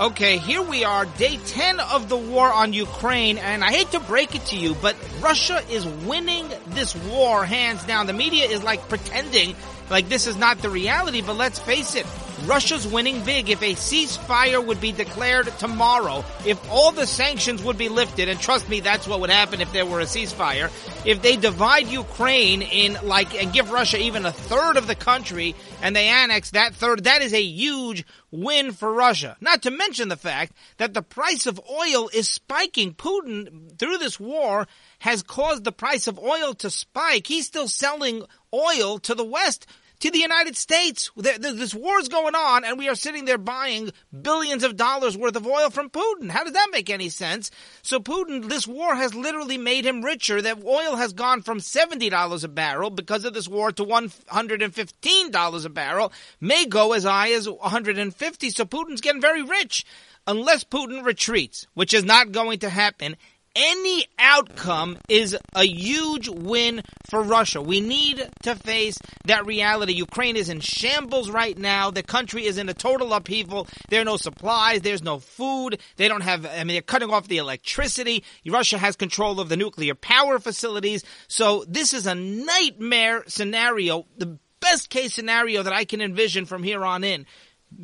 Okay, here we are, day 10 of the war on Ukraine, and I hate to break it to you, but Russia is winning this war hands down. The media is like pretending like this is not the reality, but let's face it, Russia's winning big. If a ceasefire would be declared tomorrow, if all the sanctions would be lifted, and trust me, that's what would happen if there were a ceasefire, if they divide Ukraine in like, and give Russia even a third of the country, and they annex that third, that is a huge win for Russia. Not to mention the fact that the price of oil is spiking. Putin, through this war, has caused the price of oil to spike. He's still selling oil to the West to the United States. This war is going on, and we are sitting there buying billions of dollars worth of oil from Putin. How does that make any sense? So Putin, this war has literally made him richer. That oil has gone from $70 a barrel because of this war to $115 a barrel, may go as high as 150. So Putin's getting very rich unless Putin retreats, which is not going to happen any outcome is a huge win for Russia. We need to face that reality. Ukraine is in shambles right now. The country is in a total upheaval. There are no supplies. There's no food. They don't have, I mean, they're cutting off the electricity. Russia has control of the nuclear power facilities. So this is a nightmare scenario. The best case scenario that I can envision from here on in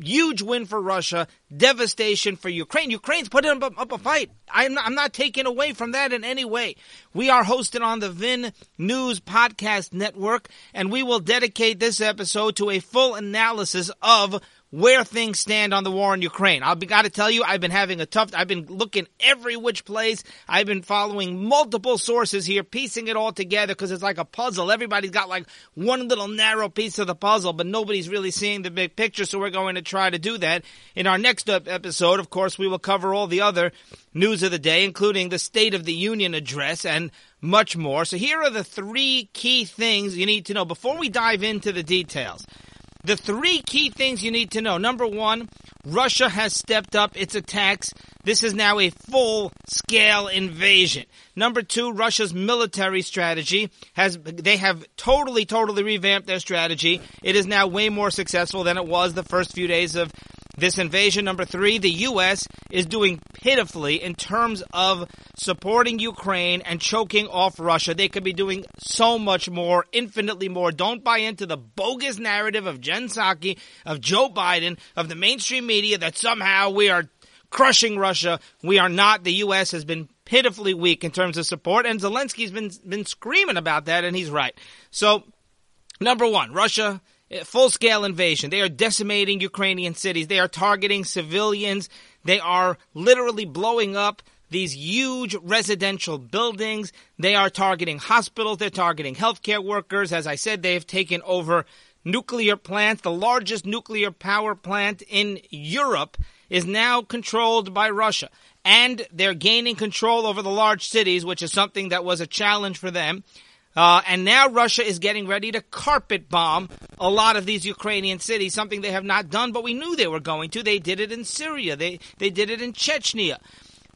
huge win for Russia, devastation for Ukraine. Ukraine's putting up, up a fight. I'm not, I'm not taking away from that in any way. We are hosted on the VIN News Podcast Network, and we will dedicate this episode to a full analysis of where things stand on the war in Ukraine. I've got to tell you, I've been having a tough, I've been looking every which place. I've been following multiple sources here, piecing it all together because it's like a puzzle. Everybody's got like one little narrow piece of the puzzle, but nobody's really seeing the big picture. So we're going to try to do that. In our next episode, of course, we will cover all the other news of the day, including the State of the Union address and much more. So here are the three key things you need to know before we dive into the details. The three key things you need to know. Number one, Russia has stepped up its attacks. This is now a full scale invasion. Number two, Russia's military strategy has, they have totally, totally revamped their strategy. It is now way more successful than it was the first few days of this invasion, number three, the U.S. is doing pitifully in terms of supporting Ukraine and choking off Russia. They could be doing so much more, infinitely more. Don't buy into the bogus narrative of Jen Psaki, of Joe Biden, of the mainstream media that somehow we are crushing Russia. We are not. The U.S. has been pitifully weak in terms of support, and Zelensky's been been screaming about that, and he's right. So, number one, Russia Eh, full scale invasion. They are decimating Ukrainian cities. They are targeting civilians. They are literally blowing up these huge residential buildings. They are targeting hospitals. They're targeting healthcare workers. As I said, they have taken over nuclear plants. The largest nuclear power plant in Europe is now controlled by Russia. And they're gaining control over the large cities, which is something that was a challenge for them. Uh, and now Russia is getting ready to carpet bomb a lot of these Ukrainian cities, something they have not done, but we knew they were going to. They did it in Syria. They they did it in Chechnya.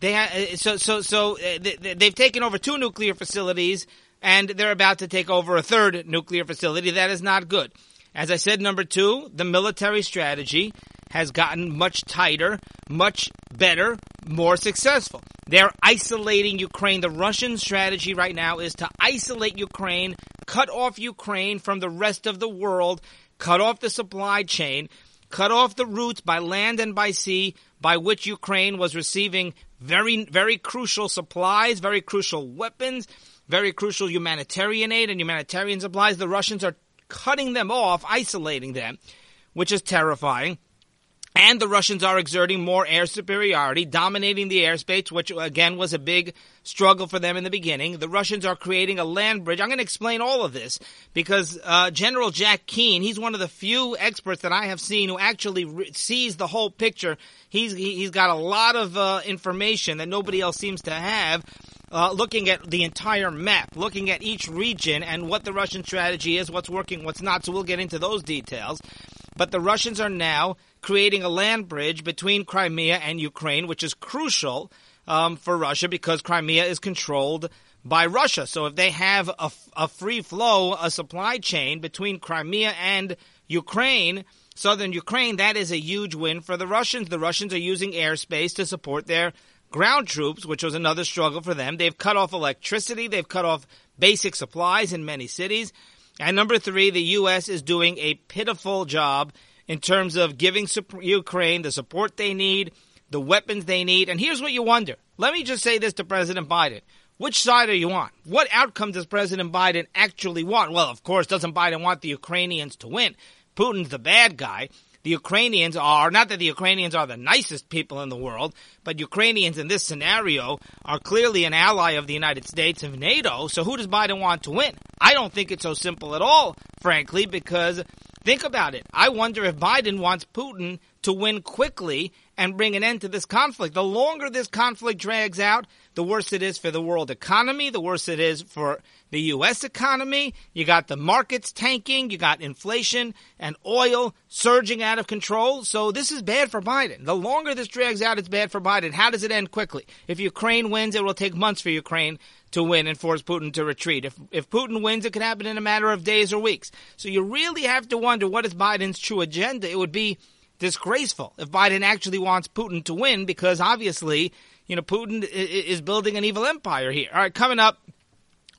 They ha- uh, so so so uh, they, they've taken over two nuclear facilities, and they're about to take over a third nuclear facility. That is not good. As I said, number two, the military strategy has gotten much tighter, much better, more successful. They're isolating Ukraine. The Russian strategy right now is to isolate Ukraine, cut off Ukraine from the rest of the world, cut off the supply chain, cut off the routes by land and by sea by which Ukraine was receiving very, very crucial supplies, very crucial weapons, very crucial humanitarian aid and humanitarian supplies. The Russians are cutting them off, isolating them, which is terrifying. And the Russians are exerting more air superiority, dominating the airspace, which again was a big struggle for them in the beginning. The Russians are creating a land bridge. I'm going to explain all of this because uh, General Jack Keane, he's one of the few experts that I have seen who actually re- sees the whole picture. He's he's got a lot of uh, information that nobody else seems to have. Uh, looking at the entire map, looking at each region and what the Russian strategy is, what's working, what's not. So we'll get into those details. But the Russians are now creating a land bridge between Crimea and Ukraine, which is crucial um, for Russia because Crimea is controlled by Russia. So if they have a, a free flow, a supply chain between Crimea and Ukraine, southern Ukraine, that is a huge win for the Russians. The Russians are using airspace to support their ground troops, which was another struggle for them. They've cut off electricity, they've cut off basic supplies in many cities. And number three, the U.S. is doing a pitiful job in terms of giving Ukraine the support they need, the weapons they need. And here's what you wonder. Let me just say this to President Biden. Which side are you on? What outcome does President Biden actually want? Well, of course, doesn't Biden want the Ukrainians to win? Putin's the bad guy. The Ukrainians are, not that the Ukrainians are the nicest people in the world, but Ukrainians in this scenario are clearly an ally of the United States of NATO. So who does Biden want to win? I don't think it's so simple at all, frankly, because think about it. I wonder if Biden wants Putin to win quickly and bring an end to this conflict. The longer this conflict drags out, the worse it is for the world economy, the worse it is for the U.S. economy. You got the markets tanking, you got inflation and oil surging out of control. So this is bad for Biden. The longer this drags out, it's bad for Biden. How does it end quickly? If Ukraine wins, it will take months for Ukraine to win and force Putin to retreat. If if Putin wins, it could happen in a matter of days or weeks. So you really have to wonder what is Biden's true agenda. It would be disgraceful if Biden actually wants Putin to win because obviously, you know, Putin is building an evil empire here. All right, coming up,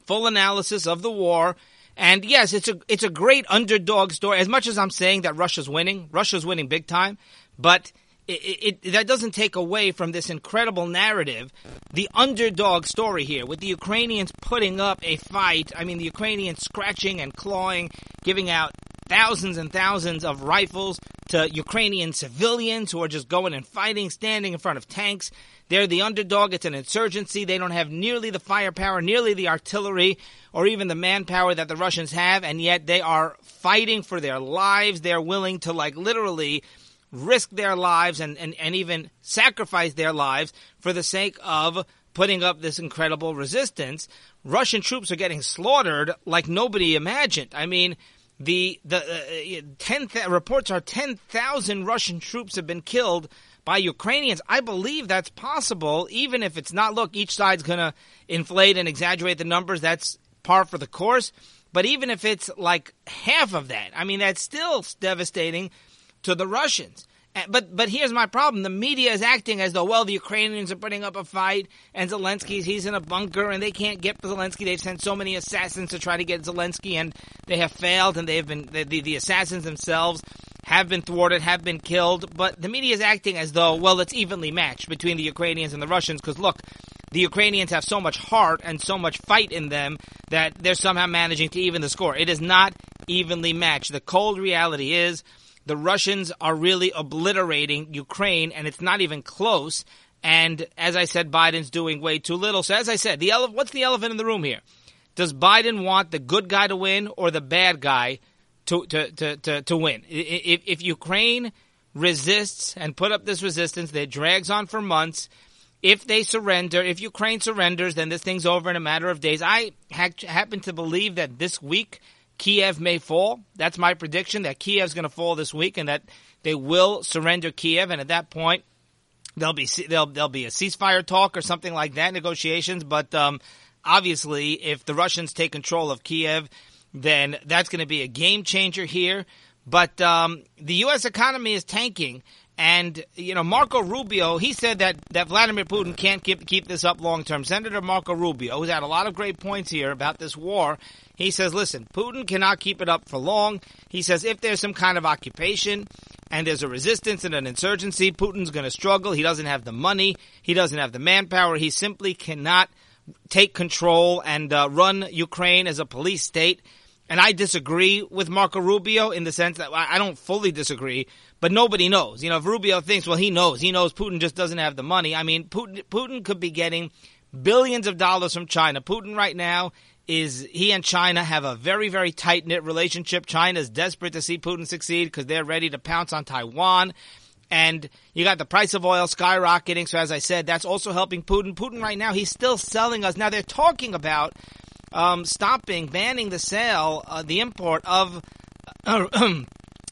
full analysis of the war. And yes, it's a it's a great underdog story. As much as I'm saying that Russia's winning, Russia's winning big time, but it, it, that doesn't take away from this incredible narrative, the underdog story here, with the Ukrainians putting up a fight. I mean, the Ukrainians scratching and clawing, giving out thousands and thousands of rifles to Ukrainian civilians who are just going and fighting, standing in front of tanks. They're the underdog. It's an insurgency. They don't have nearly the firepower, nearly the artillery, or even the manpower that the Russians have, and yet they are fighting for their lives. They're willing to, like, literally risk their lives and, and, and even sacrifice their lives for the sake of putting up this incredible resistance. Russian troops are getting slaughtered like nobody imagined. I mean, the the uh, ten th- reports are ten thousand Russian troops have been killed by Ukrainians. I believe that's possible, even if it's not. Look, each side's going to inflate and exaggerate the numbers. That's par for the course. But even if it's like half of that, I mean, that's still devastating to the Russians. But but here's my problem: the media is acting as though well the Ukrainians are putting up a fight, and Zelensky's he's in a bunker, and they can't get Zelensky. They've sent so many assassins to try to get Zelensky, and they have failed, and they have been the, the, the assassins themselves have been thwarted, have been killed. But the media is acting as though well it's evenly matched between the Ukrainians and the Russians because look, the Ukrainians have so much heart and so much fight in them that they're somehow managing to even the score. It is not evenly matched. The cold reality is the Russians are really obliterating Ukraine, and it's not even close. And as I said, Biden's doing way too little. So as I said, the ele- what's the elephant in the room here? Does Biden want the good guy to win or the bad guy to to to to, to win? If, if Ukraine resists and put up this resistance that drags on for months, if they surrender, if Ukraine surrenders, then this thing's over in a matter of days. I ha- happen to believe that this week Kiev may fall. That's my prediction that Kiev's going to fall this week and that they will surrender Kiev. And at that point, there'll be there'll there'll be a ceasefire talk or something like that, negotiations. But um, obviously, if the Russians take control of Kiev, then that's going to be a game changer here. But um, the U.S. economy is tanking. And you know, Marco Rubio, he said that, that Vladimir Putin can't keep keep this up long term. Senator Marco Rubio, who's had a lot of great points here about this war, he says, listen, Putin cannot keep it up for long. He says if there's some kind of occupation and there's a resistance and an insurgency, Putin's going to struggle. He doesn't have the money. He doesn't have the manpower. He simply cannot take control and uh, run Ukraine as a police state. And I disagree with Marco Rubio in the sense that I don't fully disagree, but nobody knows. You know, if Rubio thinks, well, he knows. He knows Putin just doesn't have the money. I mean, Putin, Putin could be getting billions of dollars from China. Putin right now is he and China have a very, very tight knit relationship. China is desperate to see Putin succeed because they're ready to pounce on Taiwan. And you got the price of oil skyrocketing. So as I said, that's also helping Putin. Putin right now, he's still selling us. Now they're talking about um, stopping, banning the sale, uh, the import of, uh,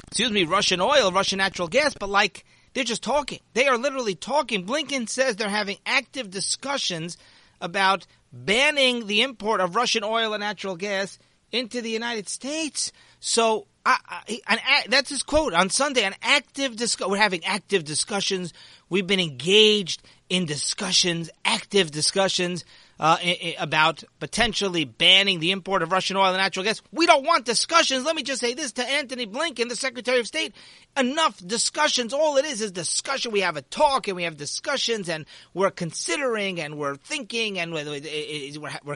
excuse me, Russian oil, Russian natural gas. But like, they're just talking. They are literally talking. Blinken says they're having active discussions about banning the import of Russian oil and natural gas into the United States. So I, I, an, that's his quote on Sunday. An active discuss. We're having active discussions. We've been engaged in discussions, active discussions uh, about potentially banning the import of Russian oil and natural gas. We don't want discussions. Let me just say this to Antony Blinken, the Secretary of State. Enough discussions. All it is is discussion. We have a talk and we have discussions and we're considering and we're thinking and we're,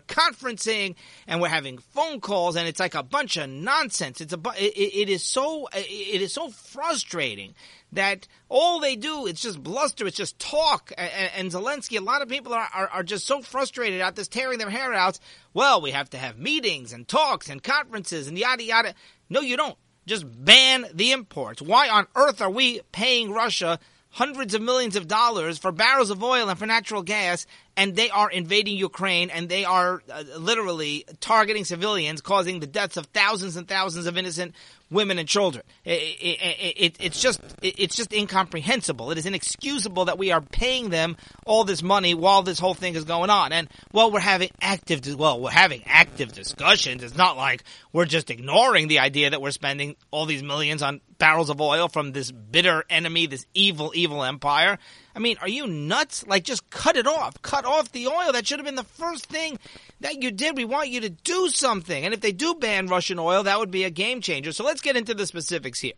conferencing and we're having phone calls and it's like a bunch of nonsense. It's a, it is so, it is so frustrating that all they do it's just bluster, it's just talk. And, Zelensky, a lot of people are, are, are just so frustrated at this, tearing their hair out. Well, we have to have meetings and talks and conferences and yada yada. No, you don't. Just ban the imports. Why on earth are we paying Russia hundreds of millions of dollars for barrels of oil and for natural gas, and they are invading Ukraine and they are uh, literally targeting civilians, causing the deaths of thousands and thousands of innocent women and children. It, it, it, it's just it's just incomprehensible. It is inexcusable that we are paying them all this money while this whole thing is going on. And well, we're having active well, we're having active discussions. It's not like we're just ignoring the idea that we're spending all these millions on barrels of oil from this bitter enemy, this evil, evil empire. I mean, are you nuts? Like, just cut it off. Cut off the oil. That should have been the first thing that you did. We want you to do something. And if they do ban Russian oil, that would be a game changer. So let's get into the specifics here.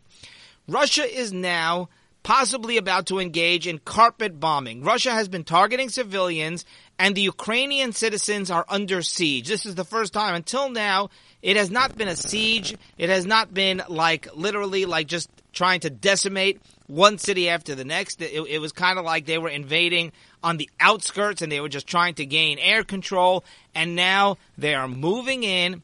Russia is now possibly about to engage in carpet bombing. Russia has been targeting civilians and the Ukrainian citizens are under siege. This is the first time. Until now, it has not been a siege. It has not been like literally like just trying to decimate one city after the next. It, it was kind of like they were invading on the outskirts and they were just trying to gain air control. And now they are moving in.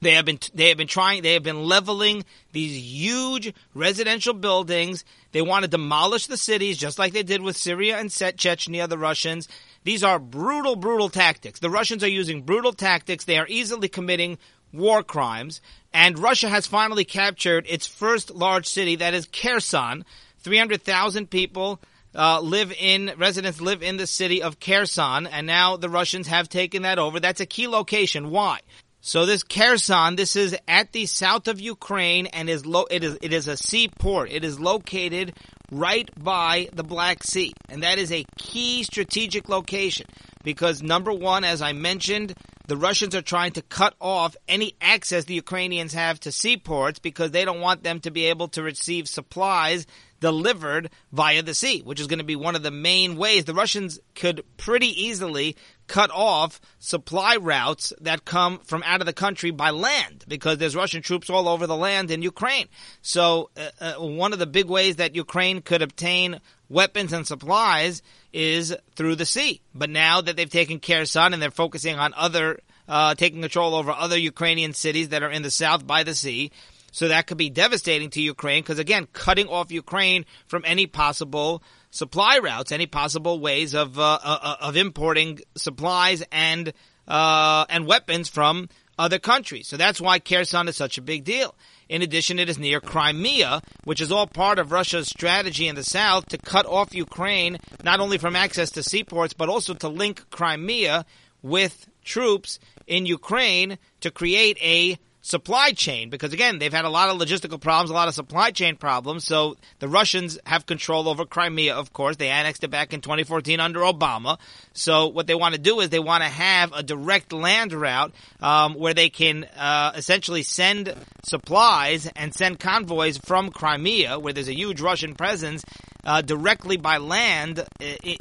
They have been they have been trying they have been leveling these huge residential buildings. They want to demolish the cities just like they did with Syria and Chechnya, the Russians. These are brutal, brutal tactics. The Russians are using brutal tactics. They are easily committing war crimes. And Russia has finally captured its first large city, that is Kherson, 300,000 people uh, live in residents live in the city of Kherson, and now the Russians have taken that over. That's a key location. Why? So this Kherson, this is at the south of Ukraine, and is lo- it is it is a seaport. It is located right by the Black Sea, and that is a key strategic location because number one, as I mentioned, the Russians are trying to cut off any access the Ukrainians have to seaports because they don't want them to be able to receive supplies delivered via the sea, which is going to be one of the main ways. The Russians could pretty easily cut off supply routes that come from out of the country by land because there's Russian troops all over the land in Ukraine. So uh, uh, one of the big ways that Ukraine could obtain weapons and supplies is through the sea. But now that they've taken Kherson and they're focusing on other uh, taking control over other Ukrainian cities that are in the south by the sea, so that could be devastating to Ukraine because again, cutting off Ukraine from any possible supply routes, any possible ways of uh, uh, uh, of importing supplies and uh, and weapons from other countries. So that's why Kherson is such a big deal. In addition, it is near Crimea, which is all part of Russia's strategy in the south to cut off Ukraine not only from access to seaports but also to link Crimea with troops in Ukraine to create a supply chain because again they've had a lot of logistical problems a lot of supply chain problems so the russians have control over crimea of course. They annexed it back in 2014 under obama. So what they want to do is they want to have a direct land route um, where they can uh, essentially send supplies and send convoys from crimea where there's a huge russian presence uh, directly by land uh,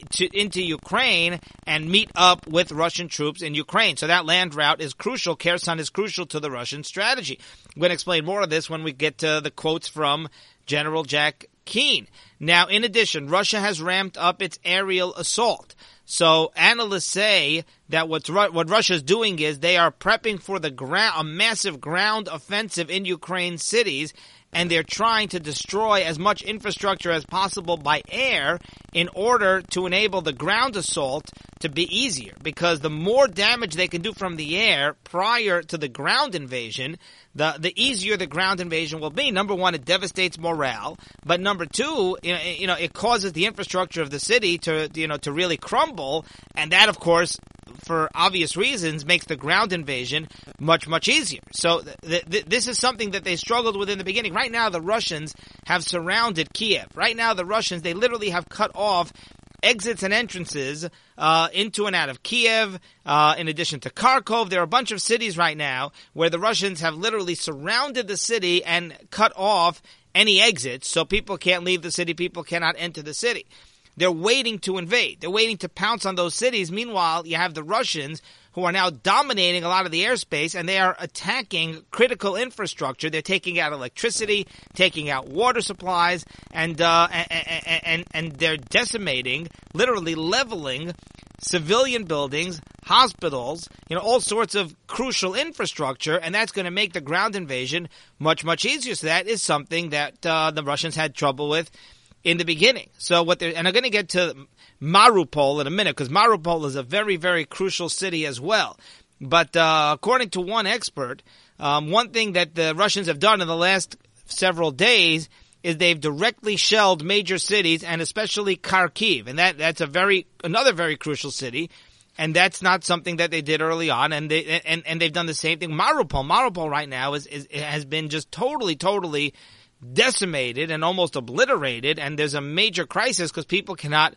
to, into Ukraine and meet up with Russian troops in Ukraine. So that land route is crucial. Kherson is crucial to the Russian strategy. I'm going to explain more of this when we get to the quotes from General Jack Keane. Now, in addition, Russia has ramped up its aerial assault. So analysts say that what's what Russia's doing is they are prepping for the ground a massive ground offensive in Ukraine cities and they're trying to destroy as much infrastructure as possible by air in order to enable the ground assault to be easier. Because the more damage they can do from the air prior to the ground invasion, the, the easier the ground invasion will be. Number one, it devastates morale. But number two, you know, it causes the infrastructure of the city to, you know, to really crumble. And that, of course, for obvious reasons, makes the ground invasion much, much easier. So th- th- this is something that they struggled with in the beginning. Right now, the Russians have surrounded Kiev. Right now, the Russians, they literally have cut off exits and entrances uh, into and out of Kiev. Uh, in addition to Kharkov, there are a bunch of cities right now where the Russians have literally surrounded the city and cut off any exits, so people can't leave the city, people cannot enter the city. They're waiting to invade. They're waiting to pounce on those cities. Meanwhile, you have the Russians who are now dominating a lot of the airspace and they are attacking critical infrastructure. They're taking out electricity, taking out water supplies, and uh, and, and and they're decimating, literally leveling civilian buildings, hospitals, you know, all sorts of crucial infrastructure, and that's going to make the ground invasion much much easier. So that is something that uh, the Russians had trouble with in the beginning. So what they're and I'm going to get to Mariupol in a minute because Mariupol is a very very crucial city as well. But uh, according to one expert, um, one thing that the Russians have done in the last several days is they've directly shelled major cities and especially Kharkiv, and that that's a very another very crucial city. And that's not something that they did early on, and they and, and they've done the same thing. Mariupol, Mariupol, right now is, is has been just totally, totally decimated and almost obliterated, and there's a major crisis because people cannot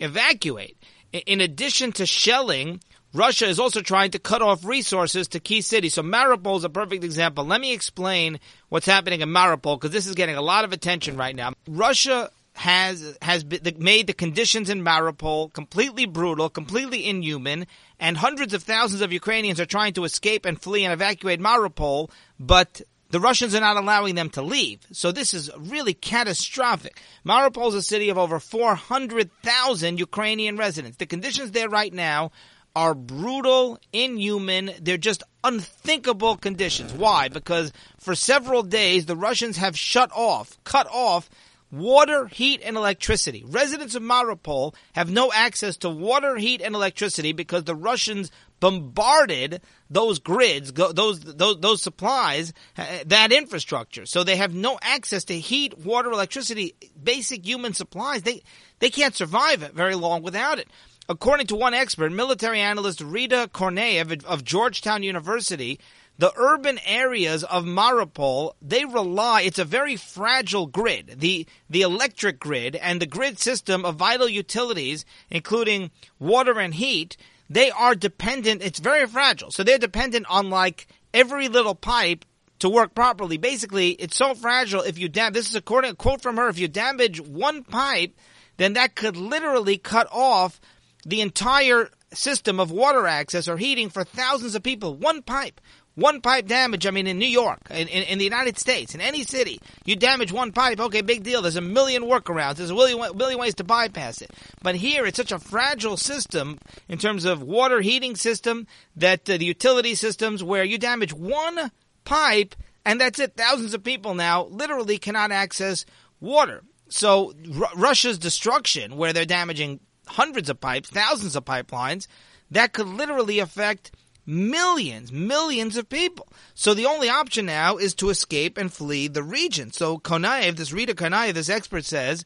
evacuate. In addition to shelling, Russia is also trying to cut off resources to key cities. So Mariupol is a perfect example. Let me explain what's happening in Mariupol because this is getting a lot of attention right now. Russia has has made the conditions in Mariupol completely brutal, completely inhuman, and hundreds of thousands of Ukrainians are trying to escape and flee and evacuate Mariupol, but the Russians are not allowing them to leave. So this is really catastrophic. Mariupol is a city of over 400,000 Ukrainian residents. The conditions there right now are brutal, inhuman. They're just unthinkable conditions. Why? Because for several days, the Russians have shut off, cut off water, heat, and electricity. Residents of Mariupol have no access to water, heat, and electricity because the Russians bombarded those grids, those those those supplies, uh, that infrastructure. So they have no access to heat, water, electricity, basic human supplies. They they can't survive it very long without it. According to one expert, military analyst Rita Konaev of Georgetown University, the urban areas of Mariupol, they rely, it's a very fragile grid. The, the electric grid and the grid system of vital utilities, including water and heat, they are dependent. It's very fragile. So they're dependent on like every little pipe to work properly. Basically, it's so fragile. If you damage, this is according a quote from her. If you damage one pipe, then that could literally cut off the entire system of water access or heating for thousands of people. One pipe. One pipe damage, I mean, in New York, in, in, in, the United States, in any city, you damage one pipe, okay, big deal. There's a million workarounds. There's a million, million ways to bypass it. But here, it's such a fragile system in terms of water heating system that uh, the utility systems where you damage one pipe and that's it. Thousands of people now literally cannot access water. So R- Russia's destruction, where they're damaging hundreds of pipes, thousands of pipelines, that could literally affect millions, millions of people. So the only option now is to escape and flee the region. So Konaev, this Rita Konaev, this expert says,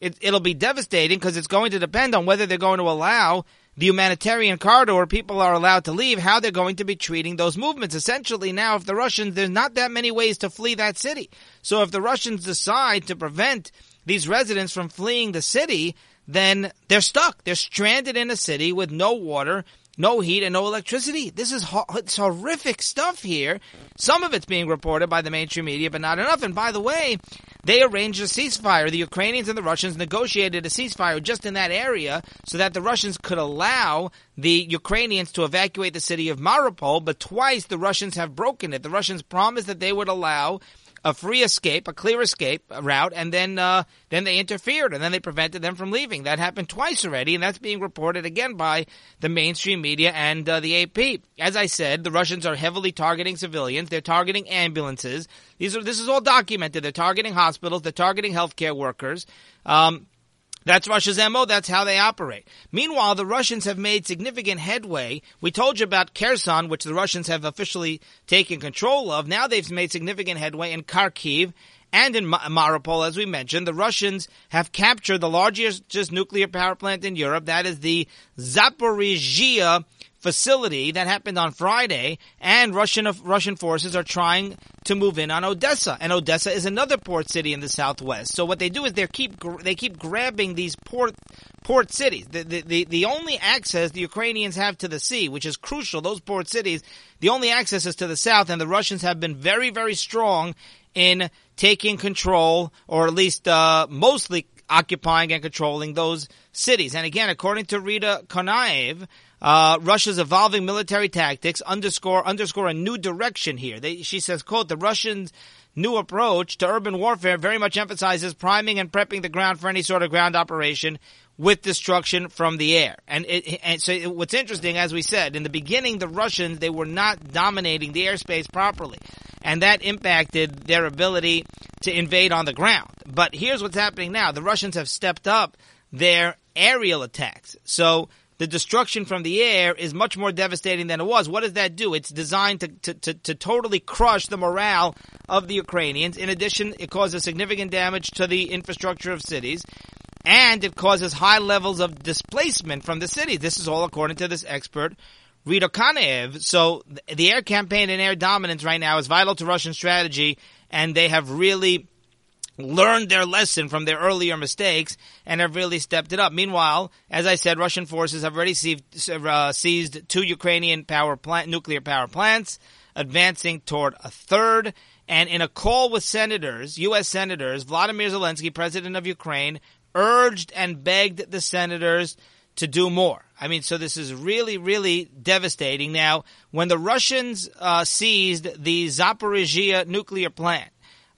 it, it'll be devastating because it's going to depend on whether they're going to allow the humanitarian corridor people are allowed to leave, how they're going to be treating those movements. Essentially, now, if the Russians, there's not that many ways to flee that city. So if the Russians decide to prevent these residents from fleeing the city, then they're stuck. They're stranded in a city with no water, no heat and no electricity. This is ho- it's horrific stuff here. Some of it's being reported by the mainstream media, but not enough. And by the way, they arranged a ceasefire. The Ukrainians and the Russians negotiated a ceasefire just in that area so that the Russians could allow the Ukrainians to evacuate the city of Mariupol, but twice the Russians have broken it. The Russians promised that they would allow a free escape, a clear escape route, and then uh, then they interfered and then they prevented them from leaving. That happened twice already, and that's being reported again by the mainstream media and uh, the AP. As I said, the Russians are heavily targeting civilians. They're targeting ambulances. These are this is all documented. They're targeting hospitals. They're targeting healthcare workers. Um, that's Russia's MO. That's how they operate. Meanwhile, the Russians have made significant headway. We told you about Kherson, which the Russians have officially taken control of. Now they've made significant headway in Kharkiv And in Mariupol, as we mentioned, the Russians have captured the largest nuclear power plant in Europe. That is the Zaporizhia facility that happened on Friday, and Russian Russian forces are trying to move in on Odessa, and Odessa is another port city in the southwest. So what they do is they keep they keep grabbing these port port cities. The, the, the, the only access the Ukrainians have to the sea, which is crucial, those port cities, the only access is to the south, and the Russians have been very very strong in taking control, or at least uh, mostly occupying and controlling those cities. And again, according to Rita Konaev, uh, Russia's evolving military tactics underscore underscore a new direction here. They, she says, "quote The Russians." New approach to urban warfare very much emphasizes priming and prepping the ground for any sort of ground operation with destruction from the air. And, it, and so it, what's interesting, as we said, in the beginning, the Russians, they were not dominating the airspace properly. And that impacted their ability to invade on the ground. But here's what's happening now. The Russians have stepped up their aerial attacks. So the destruction from the air is much more devastating than it was. What does that do? It's designed to, to, to, to, totally crush the morale of the Ukrainians. In addition, it causes significant damage to the infrastructure of cities. And it causes high levels of displacement from the cities. This is all according to this expert, Rita Konaev. So the air campaign and air dominance right now is vital to Russian strategy, and they have really learned their lesson from their earlier mistakes and have really stepped it up. Meanwhile, as I said, Russian forces have already seized, uh, seized two Ukrainian power plant, nuclear power plants, advancing toward a third. And in a call with senators, U.S. senators, Vladimir Zelensky, president of Ukraine, urged and begged the senators to do more. I mean, so this is really, really devastating. Now, when the Russians uh, seized the Zaporizhia nuclear plant,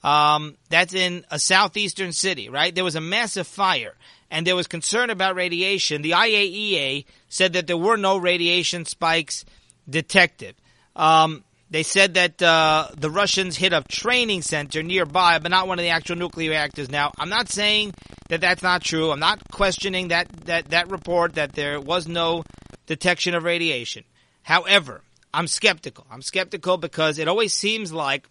um, that's in a southeastern city, right? There was a massive fire and there was concern about radiation. The IAEA said that there were no radiation spikes detected. Um, they said that uh, the Russians hit a training center nearby, but not one of the actual nuclear reactors. Now, I'm not saying that that's not true. I'm not questioning that, that, that report that there was no detection of radiation. However, I'm skeptical. I'm skeptical because it always seems like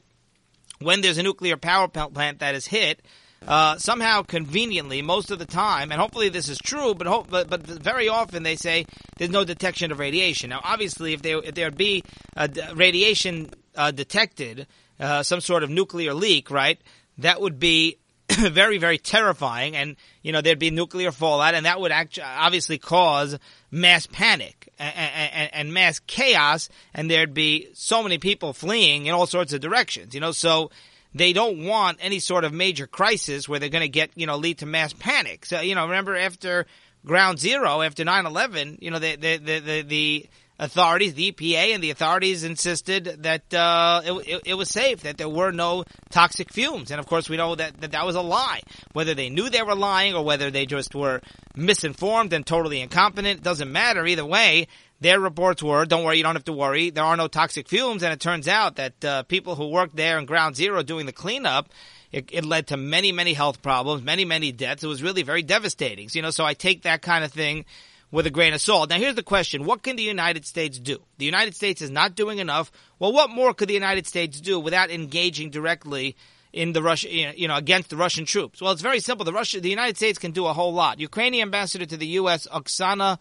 when there's a nuclear power plant that is hit, uh, somehow conveniently, most of the time, and hopefully this is true, but, but but very often they say there's no detection of radiation. Now, obviously, if there if there be a radiation uh, detected, uh, some sort of nuclear leak, right? That would be very very terrifying, and you know there'd be nuclear fallout, and that would actually obviously cause mass panic and, and, and mass chaos, and there'd be so many people fleeing in all sorts of directions. You know, so they don't want any sort of major crisis where they're going to get, you know, lead to mass panic. So, you know, remember after ground zero, after 9-11, you know, the, the, the, the, the authorities, the EPA and the authorities insisted that, uh, it, it, it, was safe, that there were no toxic fumes. And of course we know that, that that was a lie. Whether they knew they were lying or whether they just were misinformed and totally incompetent, it doesn't matter. Either way, their reports were, don't worry, you don't have to worry. There are no toxic fumes. And it turns out that uh, people who worked there in ground zero doing the cleanup, it, it, led to many, many health problems, many, many deaths. It was really very devastating. So, you know, so I take that kind of thing with a grain of salt. Now, here's the question. What can the United States do? The United States is not doing enough. Well, what more could the United States do without engaging directly in the Russia, you know, against the Russian troops? Well, it's very simple. The Russia, the United States can do a whole lot. Ukrainian ambassador to the U.S., Oksana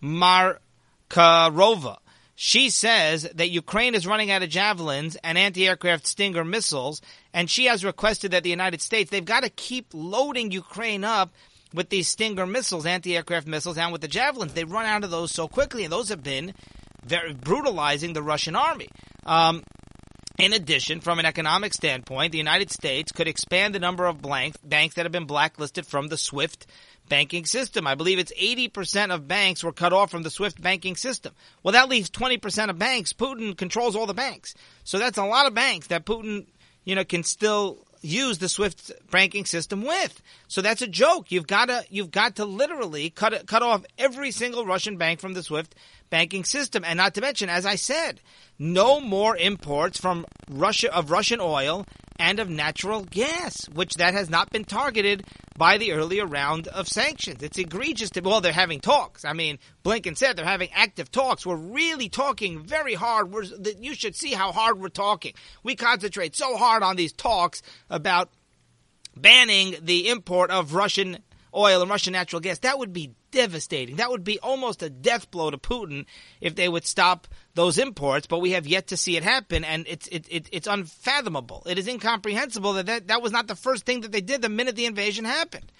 Mar Karova. She says that Ukraine is running out of javelins and anti-aircraft Stinger missiles, and she has requested that the United States, they've got to keep loading Ukraine up with these Stinger missiles, anti-aircraft missiles, and with the javelins. They run out of those so quickly, and those have been very brutalizing the Russian army. Um, in addition, from an economic standpoint, the United States could expand the number of blank, banks that have been blacklisted from the SWIFT banking system. I believe it's 80% of banks were cut off from the SWIFT banking system. Well, that leaves 20% of banks. Putin controls all the banks. So that's a lot of banks that Putin, you know, can still use the SWIFT banking system with. So that's a joke. You've got to you've got to literally cut cut off every single Russian bank from the SWIFT banking system, and not to mention, as I said, no more imports from Russia of Russian oil and of natural gas, which that has not been targeted by the earlier round of sanctions. It's egregious to well, they're having talks. I mean, Blinken said they're having active talks. We're really talking very hard. We're, you should see how hard we're talking. We concentrate so hard on these talks about banning the import of Russian oil and Russian natural gas. That would be devastating. That would be almost a death blow to Putin if they would stop those imports, but we have yet to see it happen, and it's it, it, it's unfathomable. It is incomprehensible that, that that was not the first thing that they did the minute the invasion happened.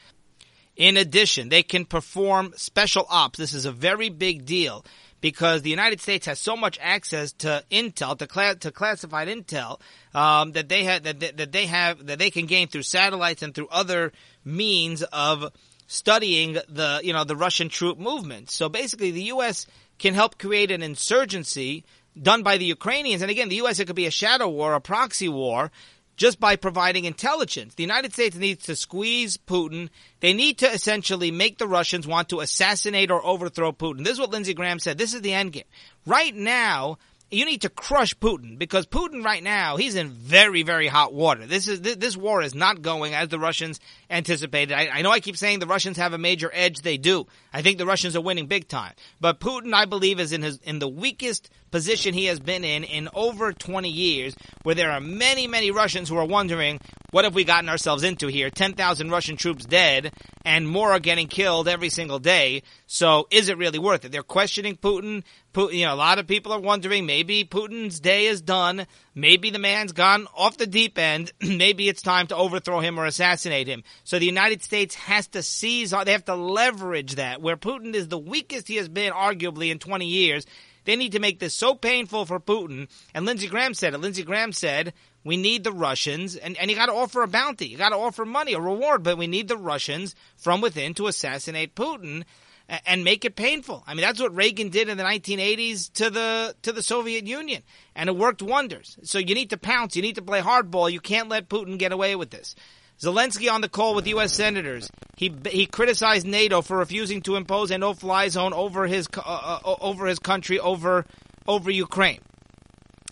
In addition, they can perform special ops. This is a very big deal because the United States has so much access to intel, to, cla- to classified intel, um, that they have that, that they have that they can gain through satellites and through other means of studying the you know the Russian troop movement. So basically, the U.S. can help create an insurgency done by the Ukrainians. And again, the U.S. it could be a shadow war, a proxy war, just by providing intelligence. The United States needs to squeeze Putin. They need to essentially make the Russians want to assassinate or overthrow Putin. This is what Lindsey Graham said. This is the end game. Right now, you need to crush Putin because Putin right now he's in very very hot water. This is this war is not going as the Russians anticipated. I, I, know I keep saying the Russians have a major edge. They do. I think the Russians are winning big time. But Putin, I believe, is in his in the weakest position he has been in in over 20 years, where there are many many Russians who are wondering what have we gotten ourselves into here? 10,000 Russian troops dead, and more are getting killed every single day. So is it really worth it? They're questioning Putin. Putin, you know, a lot of people are wondering maybe Putin's day is done. Maybe the man's gone off the deep end. maybe it's time to overthrow him or assassinate him. So the United States has to seize, they have to leverage that. Where Putin is the weakest he has been, arguably, in 20 years, they need to make this so painful for Putin. And Lindsey Graham said it. Lindsey Graham said, we need the Russians, and, and you got to offer a bounty. You got to offer money, a reward, but we need the Russians from within to assassinate Putin and make it painful. I mean, that's what Reagan did in the 1980s to the to the Soviet Union, and it worked wonders. So you need to pounce. You need to play hardball. You can't let Putin get away with this. Zelensky on the call with U.S. senators. He he criticized NATO for refusing to impose a no-fly zone over his uh, uh, over his country over over Ukraine.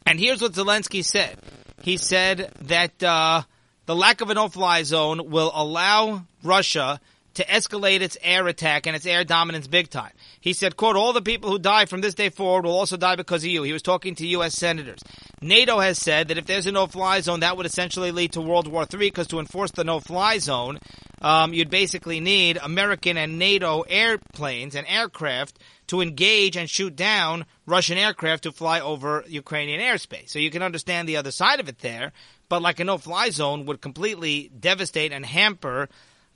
And here's what Zelensky said. He said that uh, the lack of a no-fly zone will allow Russia to escalate its air attack and its air dominance big time. He said, quote, all the people who die from this day forward will also die because of you. He was talking to U.S. senators. NATO has said that if there's a no-fly zone, that would essentially lead to World War III because to enforce the no-fly zone, um, you'd basically need American and NATO airplanes and aircraft to engage and shoot down Russian aircraft to fly over Ukrainian airspace. So you can understand the other side of it there, but like a no-fly zone would completely devastate and hamper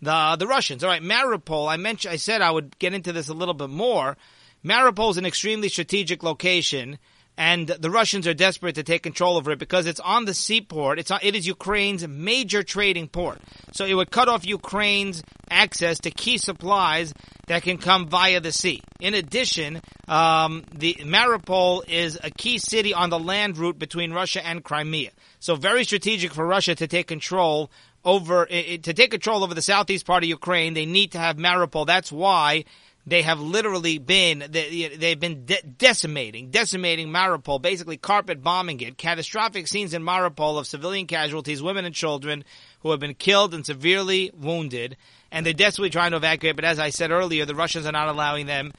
the the Russians. All right, Mariupol. I mentioned. I said I would get into this a little bit more. Mariupol is an extremely strategic location, and the Russians are desperate to take control over it because it's on the seaport. It's it is Ukraine's major trading port, so it would cut off Ukraine's access to key supplies that can come via the sea. In addition, um, the Mariupol is a key city on the land route between Russia and Crimea. So very strategic for Russia to take control over eh, eh, to take control over the southeast part of Ukraine. They need to have Mariupol. That's why they have literally been they, they've been de- decimating decimating Mariupol, basically carpet bombing it. Catastrophic scenes in Mariupol of civilian casualties, women and children who have been killed and severely wounded, and they're desperately trying to evacuate. But as I said earlier, the Russians are not allowing them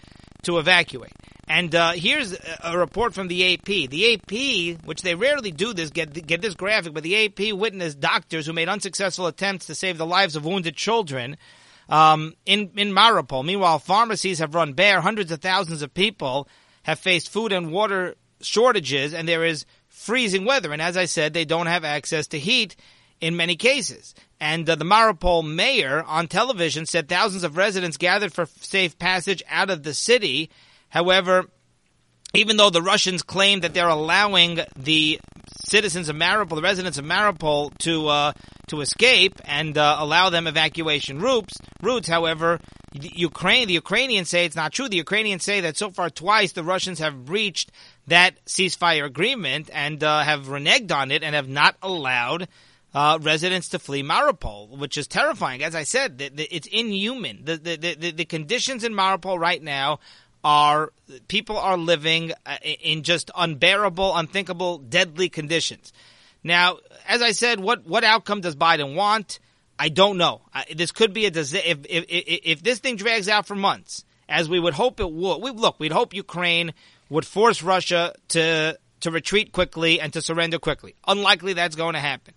to evacuate. And uh, here's a report from the AP. The AP, which they rarely do this, get get this graphic, but the AP witnessed doctors who made unsuccessful attempts to save the lives of wounded children um, in in Mariupol. Meanwhile, pharmacies have run bare. Hundreds of thousands of people have faced food and water shortages, and there is freezing weather. And as I said, they don't have access to heat in many cases. And uh, the Mariupol mayor on television said thousands of residents gathered for safe passage out of the city However, even though the Russians claim that they're allowing the citizens of Mariupol, the residents of Mariupol, to uh, to escape and uh, allow them evacuation routes, routes, however, the Ukraine, the Ukrainians say it's not true. The Ukrainians say that so far twice the Russians have breached that ceasefire agreement and uh, have reneged on it and have not allowed uh, residents to flee Mariupol, which is terrifying. As I said, the, the, it's inhuman. The, the, the, conditions in Mariupol right now are people are living uh, in just unbearable, unthinkable, deadly conditions. Now, as I said, what what outcome does Biden want? I don't know. this could be a if, if if if this thing drags out for months, as we would hope it would. We look, we'd hope Ukraine would force Russia to to retreat quickly and to surrender quickly. Unlikely that's going to happen.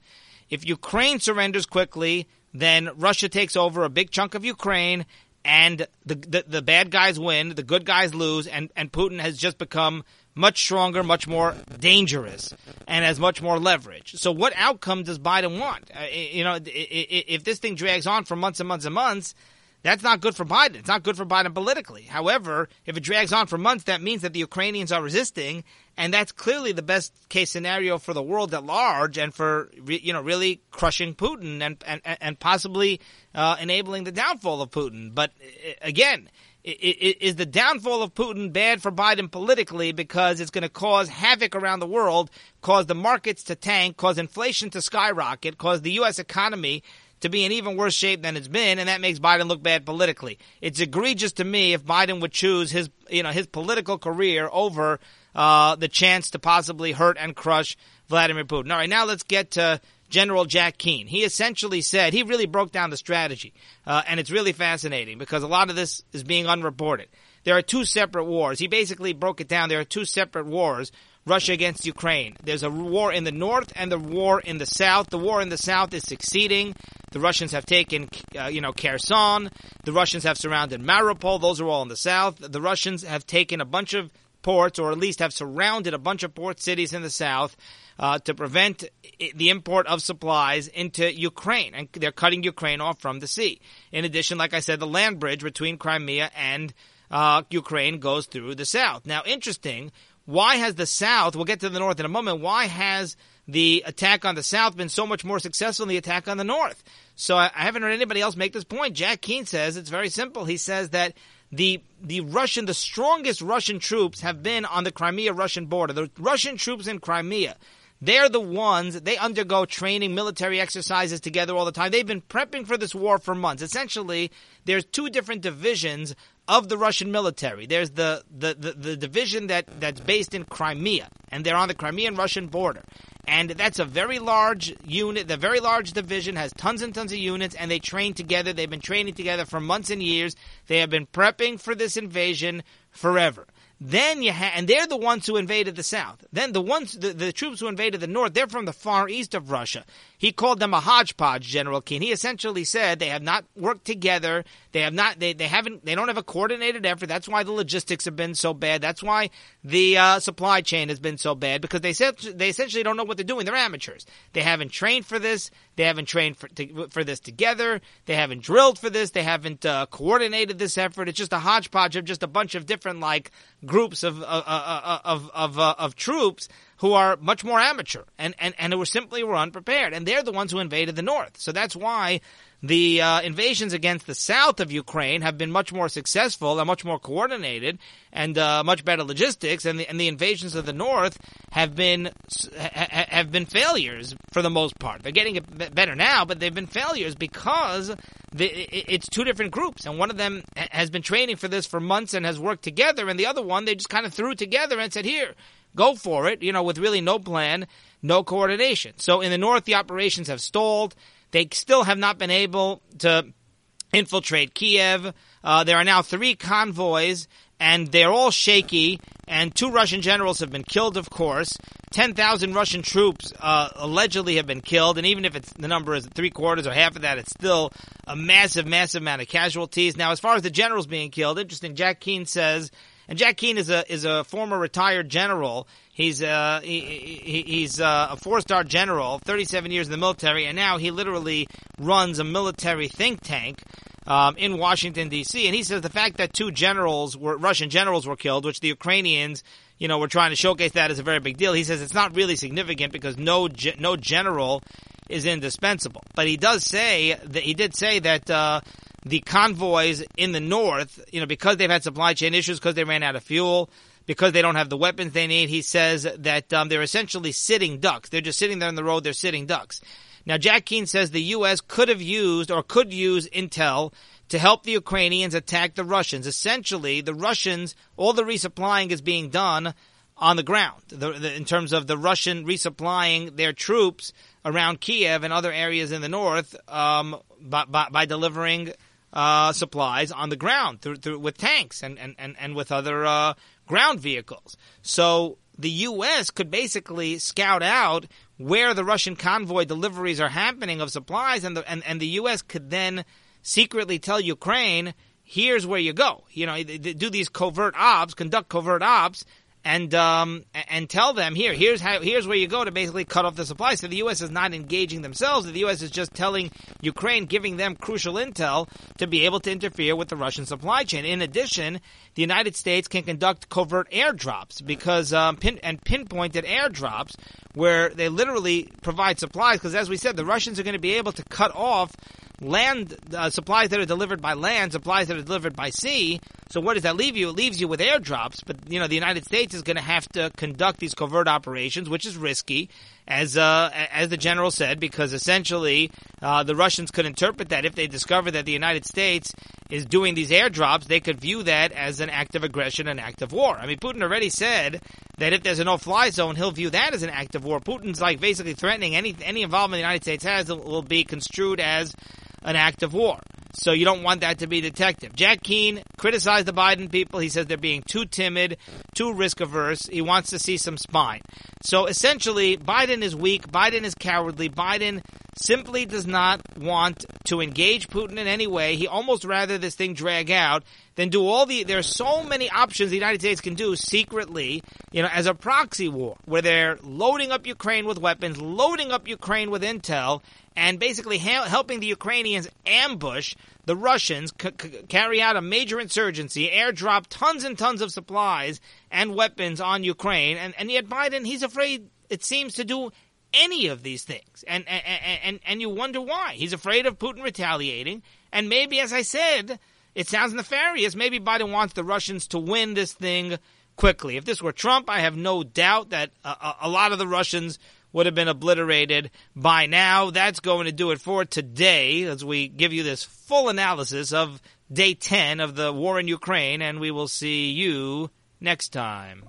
If Ukraine surrenders quickly, then Russia takes over a big chunk of Ukraine and the, the, the bad guys win, the good guys lose, and, and Putin has just become much stronger, much more dangerous, and has much more leverage. So, what outcome does Biden want? Uh, you know, if this thing drags on for months and months and months, that's not good for Biden. It's not good for Biden politically. However, if it drags on for months, that means that the Ukrainians are resisting, and that's clearly the best case scenario for the world at large, and for you know really crushing Putin and and and possibly uh, enabling the downfall of Putin. But uh, again. Is the downfall of Putin bad for Biden politically because it's going to cause havoc around the world, cause the markets to tank, cause inflation to skyrocket, cause the U.S. economy to be in even worse shape than it's been, and that makes Biden look bad politically. It's egregious to me if Biden would choose his, you know, his political career over uh, the chance to possibly hurt and crush Vladimir Putin. All right, now let's get to General Jack Keane. He essentially said he really broke down the strategy, uh, and it's really fascinating because a lot of this is being unreported. There are two separate wars. He basically broke it down. There are two separate wars Russia against Ukraine. There's a war in the north and the war in the south. The war in the south is succeeding. The Russians have taken, uh, you know, Kherson. The Russians have surrounded Mariupol. Those are all in the south. The Russians have taken a bunch of ports, or at least have surrounded a bunch of port cities in the south. Uh, to prevent the import of supplies into Ukraine, and they're cutting Ukraine off from the sea. In addition, like I said, the land bridge between Crimea and uh, Ukraine goes through the south. Now, interesting, why has the South, we'll get to the North in a moment, why has the attack on the South been so much more successful than the attack on the North? So I, I haven't heard anybody else make this point. Jack Keane says it's very simple. He says that the the Russian, the strongest Russian troops have been on the Crimea Russian border. The Russian troops in Crimea, they're the ones, they undergo training, military exercises together all the time. They've been prepping for this war for months. Essentially, there's two different divisions of the Russian military. There's the, the, the, the, division that, that's based in Crimea, and they're on the Crimean Russian border. And that's a very large unit, the very large division has tons and tons of units, and they train together. They've been training together for months and years. They have been prepping for this invasion forever. Then you have, and they're the ones who invaded the south. Then the ones, the, the troops who invaded the north, they're from the far east of Russia. He called them a hodgepodge, General Keane. He essentially said they have not worked together. They have not, they, they haven't, they don't have a coordinated effort. That's why the logistics have been so bad. That's why the uh, supply chain has been so bad because they said they essentially don't know what they're doing. They're amateurs. They haven't trained for this. They haven't trained for, to, for this together. They haven't drilled for this. They haven't uh, coordinated this effort. It's just a hodgepodge of just a bunch of different like groups of uh, uh, uh of of of, of troops who are much more amateur and, and, and who were simply were unprepared. And they're the ones who invaded the north. So that's why the uh, invasions against the south of Ukraine have been much more successful and much more coordinated and uh, much better logistics, and the, and the invasions of the north have been ha, have been failures for the most part. They're getting better now, but they've been failures because the, it's two different groups, and one of them has been training for this for months and has worked together, and the other one they just kind of threw together and said, "Here, go for it," you know, with really no plan, no coordination. So in the north, the operations have stalled. They still have not been able to infiltrate Kiev. Uh, there are now three convoys, and they're all shaky. And two Russian generals have been killed, of course. 10,000 Russian troops uh, allegedly have been killed. And even if it's, the number is three quarters or half of that, it's still a massive, massive amount of casualties. Now, as far as the generals being killed, interesting, Jack Keane says, and Jack Keane is a, is a former retired general. He's uh, he, he, he's uh, a four star general, 37 years in the military, and now he literally runs a military think tank um, in Washington D.C. And he says the fact that two generals were Russian generals were killed, which the Ukrainians, you know, were trying to showcase that as a very big deal. He says it's not really significant because no no general is indispensable. But he does say that he did say that. Uh, the convoys in the north, you know, because they've had supply chain issues, because they ran out of fuel, because they don't have the weapons they need. He says that um, they're essentially sitting ducks. They're just sitting there on the road. They're sitting ducks. Now, Jack Keane says the U.S. could have used or could use intel to help the Ukrainians attack the Russians. Essentially, the Russians, all the resupplying is being done on the ground the, the, in terms of the Russian resupplying their troops around Kiev and other areas in the north um, by, by, by, delivering uh, supplies on the ground through, through, with tanks and, and, and, and with other uh, ground vehicles. So the U.S. could basically scout out where the Russian convoy deliveries are happening of supplies, and the and, and the U.S. could then secretly tell Ukraine, here's where you go. You know, do these covert ops, conduct covert ops, and um, and tell them here, here's how, here's where you go to basically cut off the supply. So the U.S. is not engaging themselves. The U.S. is just telling Ukraine, giving them crucial intel to be able to interfere with the Russian supply chain. In addition, the United States can conduct covert airdrops because um, pin, and pinpointed airdrops where they literally provide supplies. Because as we said, the Russians are going to be able to cut off land uh, supplies that are delivered by land, supplies that are delivered by sea. So what does that leave you? It leaves you with airdrops. But you know, the United States is going to have to conduct these covert operations, which is risky, as uh, as the general said, because essentially uh, the Russians could interpret that if they discover that the United States is doing these airdrops, they could view that as an act of aggression, an act of war. I mean, Putin already said that if there's a no-fly zone, he'll view that as an act of war. Putin's like basically threatening any any involvement the United States has will be construed as an act of war. So you don't want that to be detective. Jack Keane criticized the Biden people. He says they're being too timid, too risk averse. He wants to see some spine. So essentially, Biden is weak. Biden is cowardly. Biden simply does not want to engage Putin in any way. He almost rather this thing drag out than do all the. There are so many options the United States can do secretly, you know, as a proxy war, where they're loading up Ukraine with weapons, loading up Ukraine with intel, and basically ha- helping the Ukrainians ambush the Russians, c- c- carry out a major insurgency, airdrop tons and tons of supplies and weapons on Ukraine, and, and yet Biden, he's afraid, it seems, to do any of these things. And, and, and, and you wonder why. He's afraid of Putin retaliating, and maybe, as I said, it sounds nefarious. Maybe Biden wants the Russians to win this thing quickly. If this were Trump, I have no doubt that a, a lot of the Russians would have been obliterated by now. That's going to do it for today as we give you this full analysis of day 10 of the war in Ukraine, and we will see you next time.